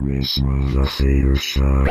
Christmas a theater shot.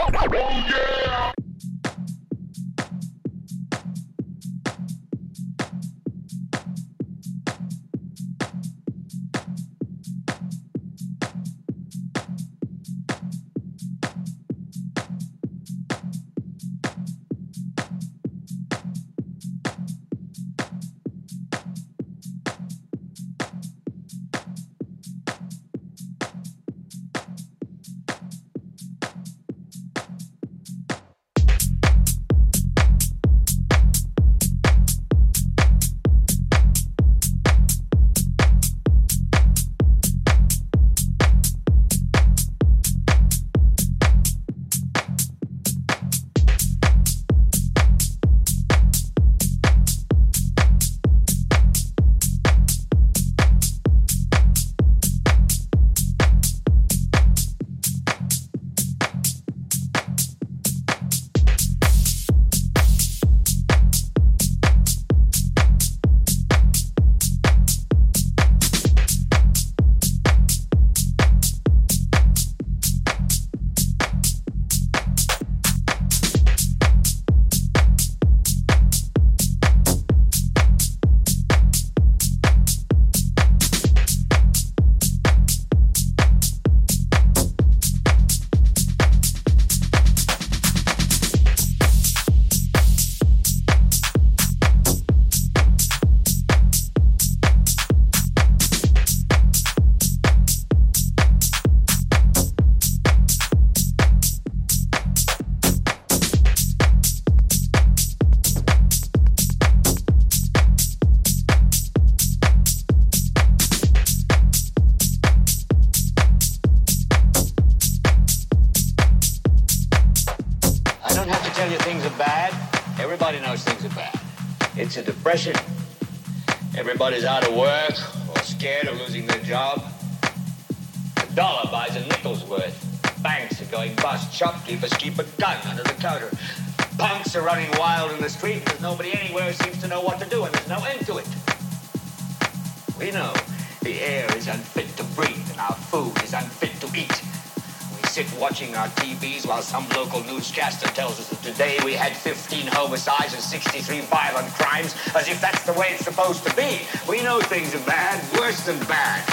Supposed to be. We know things are bad, worse than bad.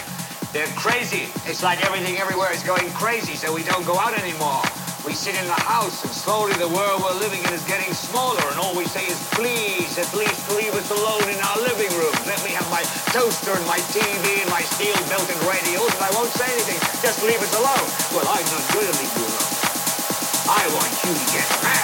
They're crazy. It's like everything everywhere is going crazy, so we don't go out anymore. We sit in the house, and slowly the world we're living in is getting smaller, and all we say is, please, at least leave us alone in our living room. Let me have my toaster and my TV and my steel built-in radios, and I won't say anything. Just leave us alone. Well, I'm not going to leave you alone. I want you to get mad.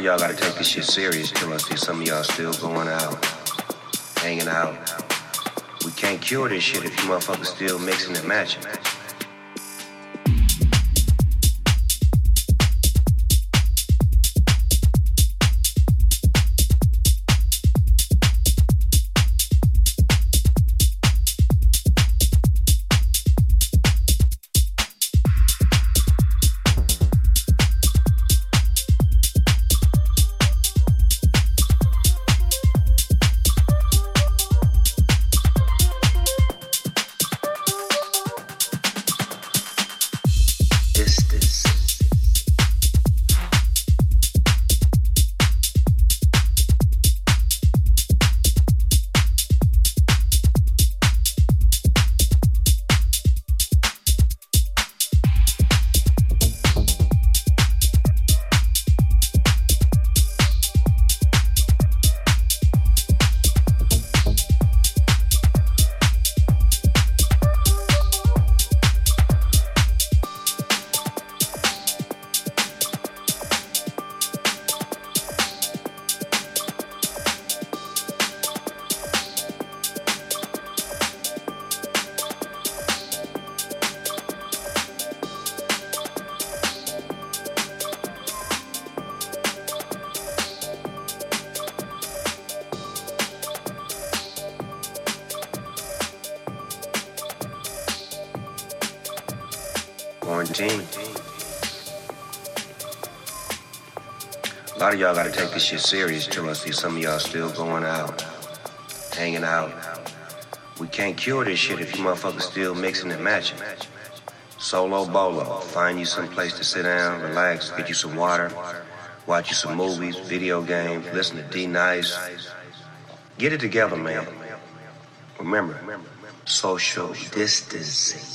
Of y'all gotta take this shit serious till I see some of y'all still going out, hanging out. We can't cure this shit if you motherfuckers still mixing and matching. Y'all gotta take this shit serious till I see some of y'all still going out, hanging out. We can't cure this shit if you motherfuckers still mixing and matching. Solo bolo, find you some place to sit down, relax, get you some water, watch you some movies, video games, listen to D Nice. Get it together, man. Remember, social distancing.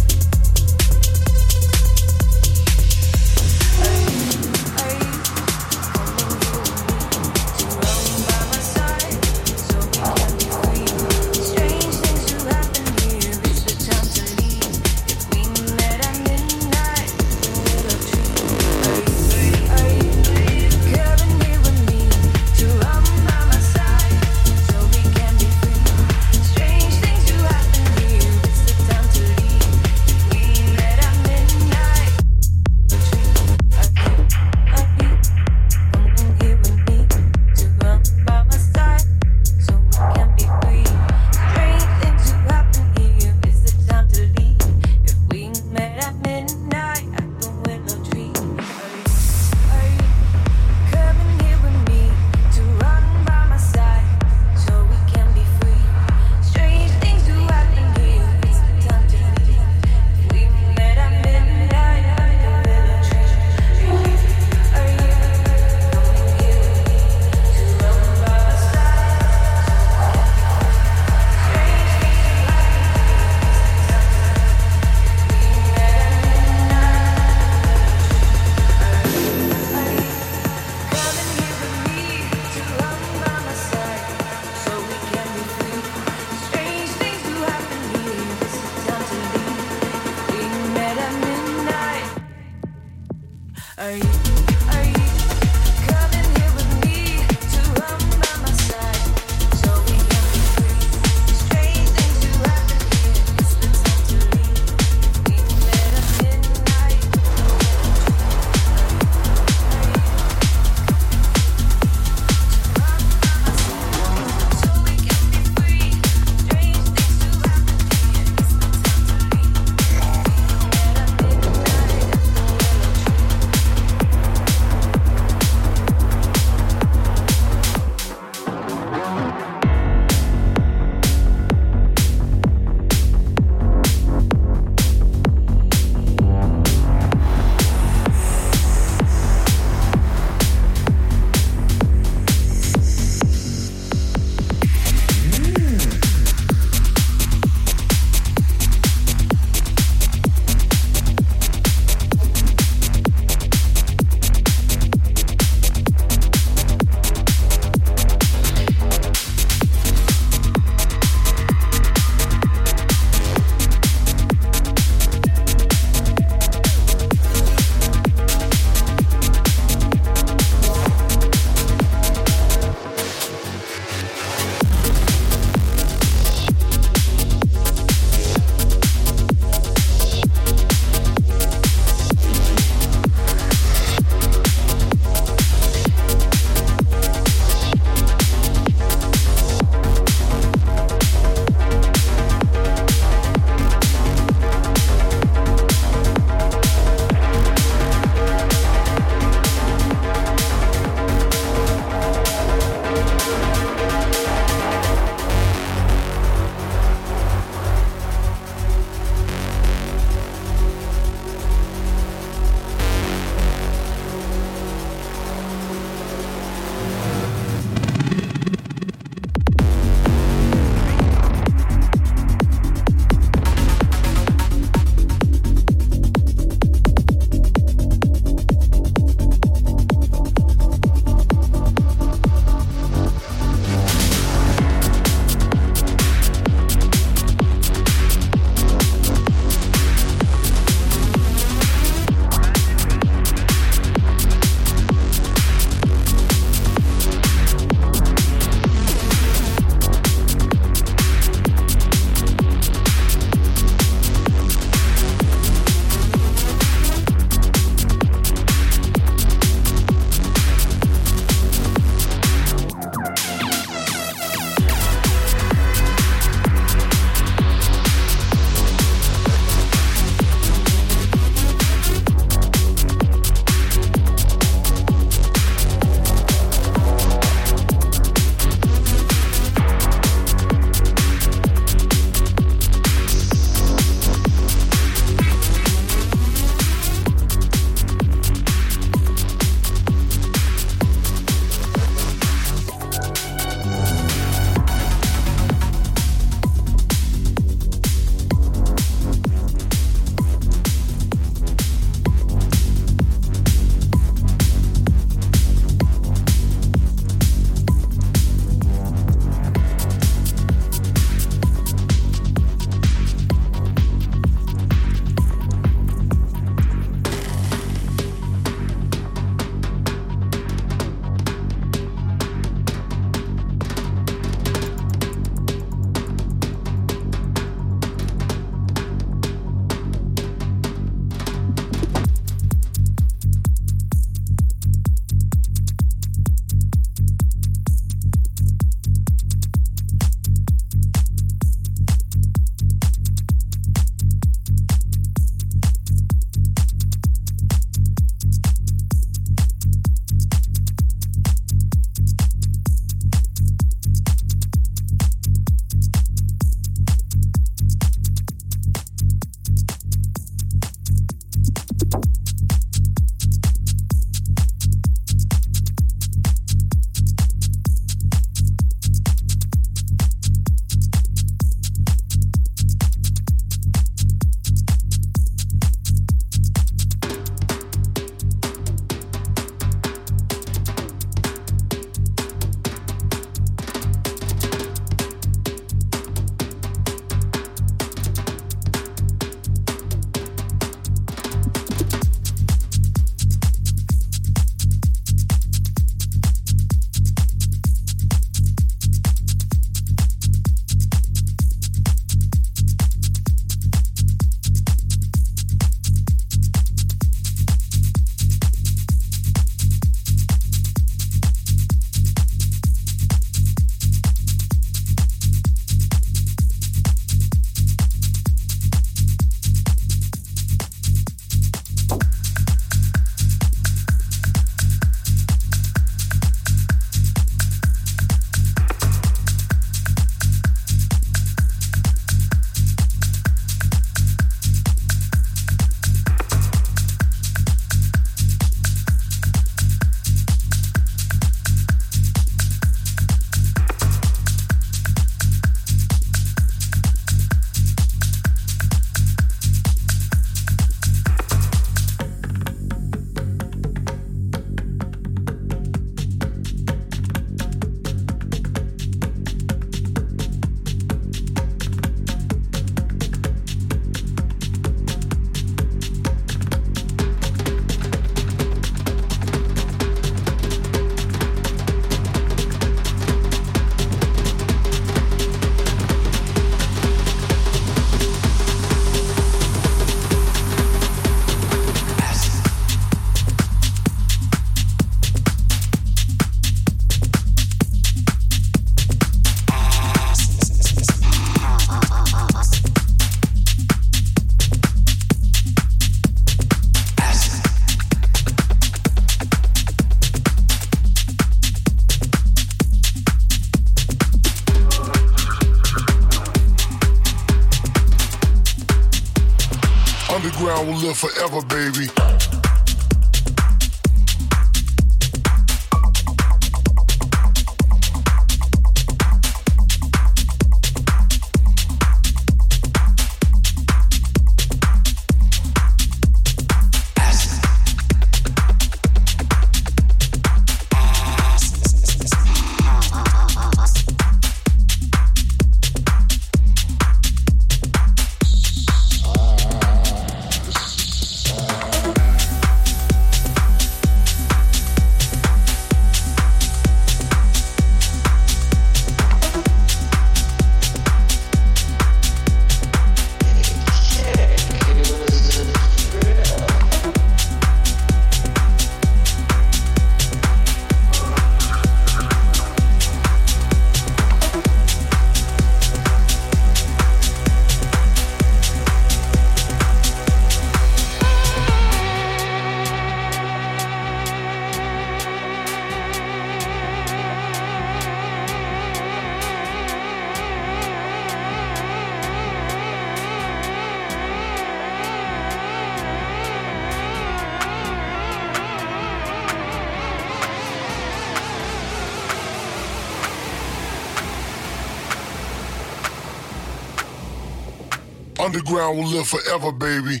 Underground will live forever, baby.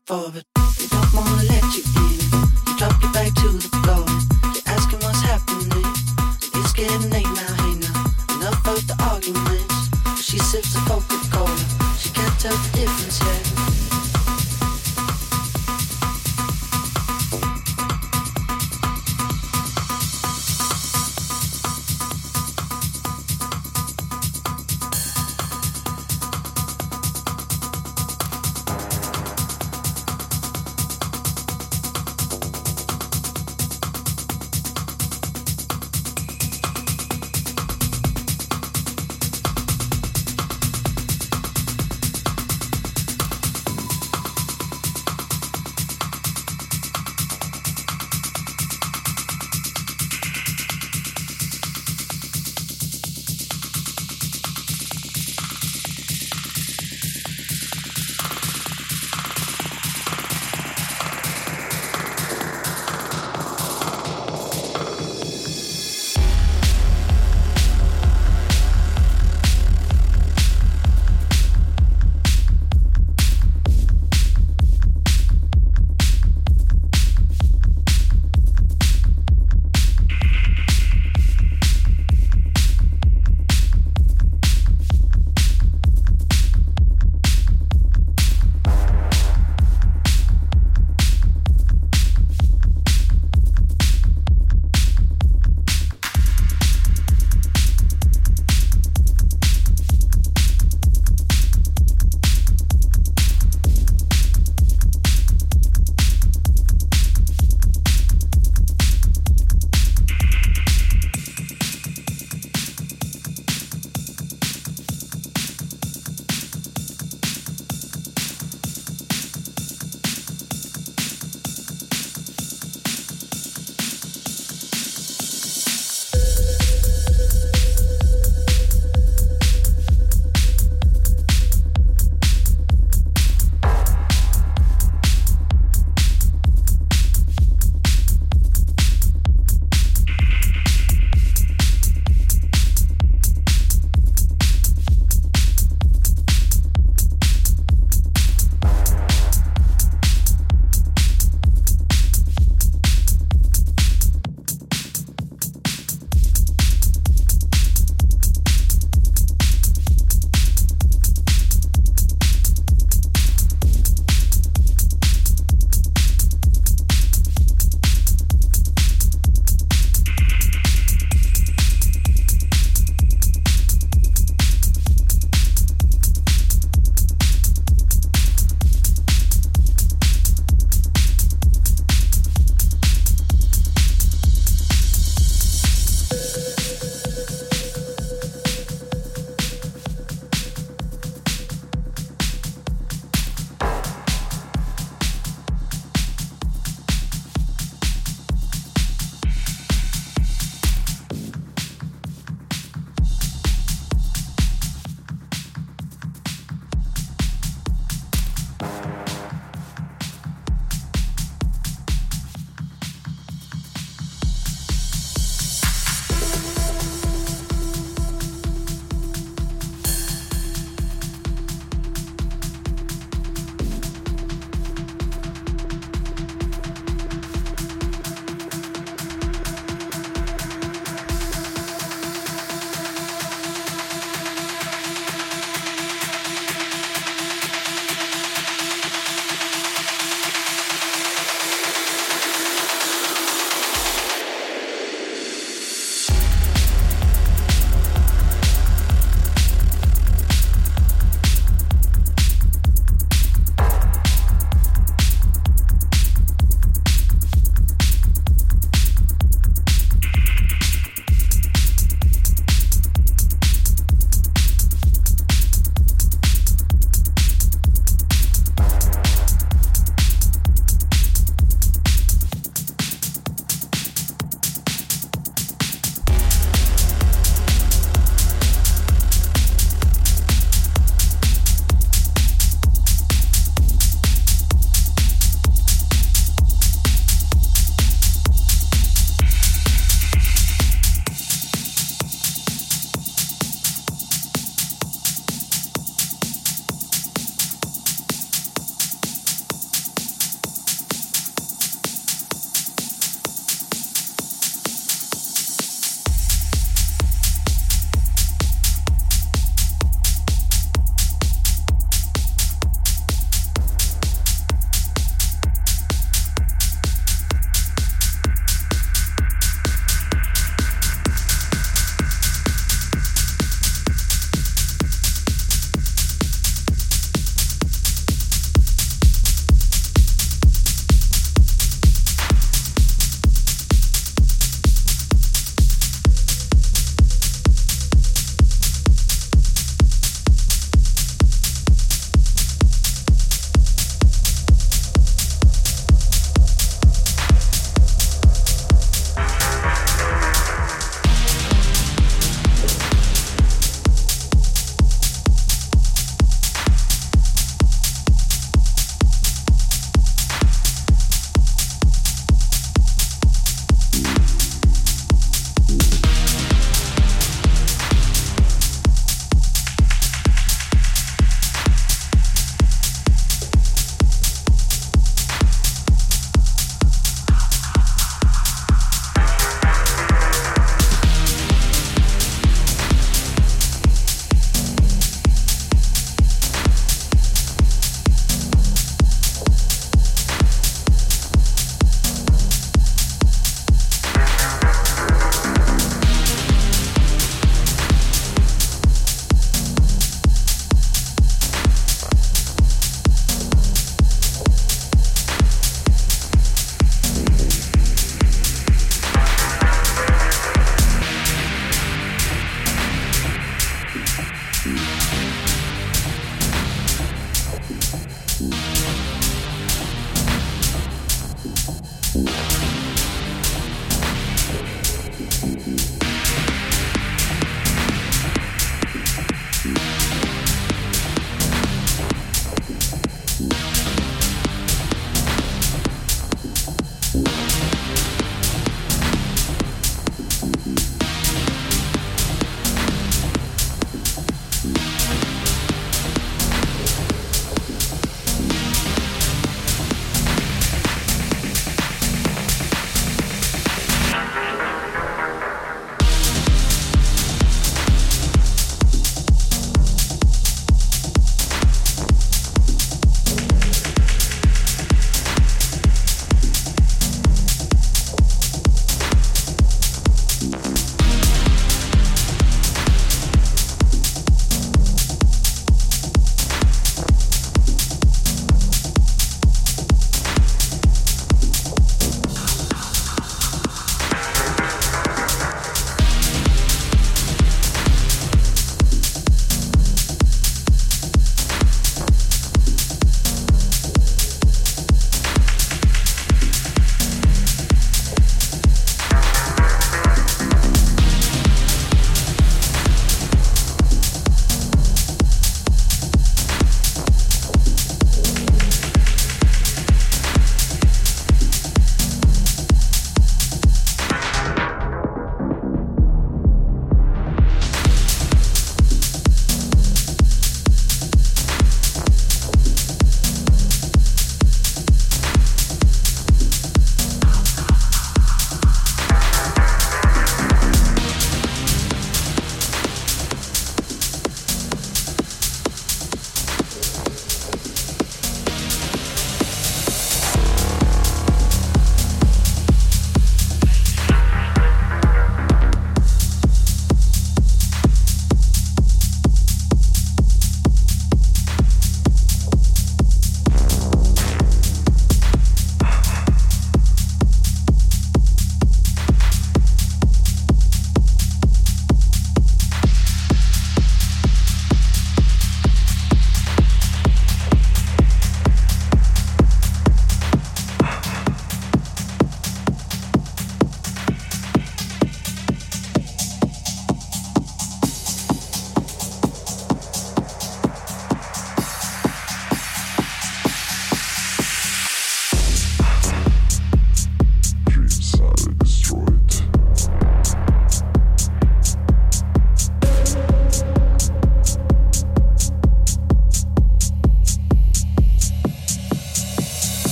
coming for.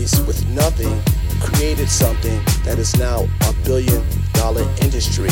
place with nothing created something that is now a billion dollar industry.